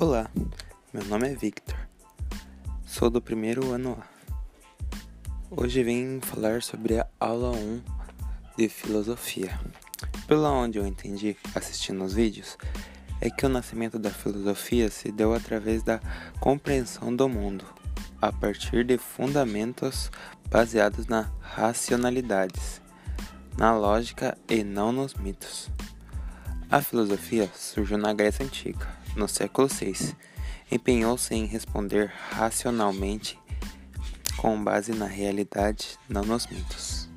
Olá, meu nome é Victor, sou do primeiro ano A. Hoje vim falar sobre a aula 1 de filosofia. Pela onde eu entendi assistindo os vídeos, é que o nascimento da filosofia se deu através da compreensão do mundo, a partir de fundamentos baseados na racionalidades, na lógica e não nos mitos. A filosofia surgiu na Grécia Antiga, no século VI. Empenhou-se em responder racionalmente com base na realidade, não nos mitos.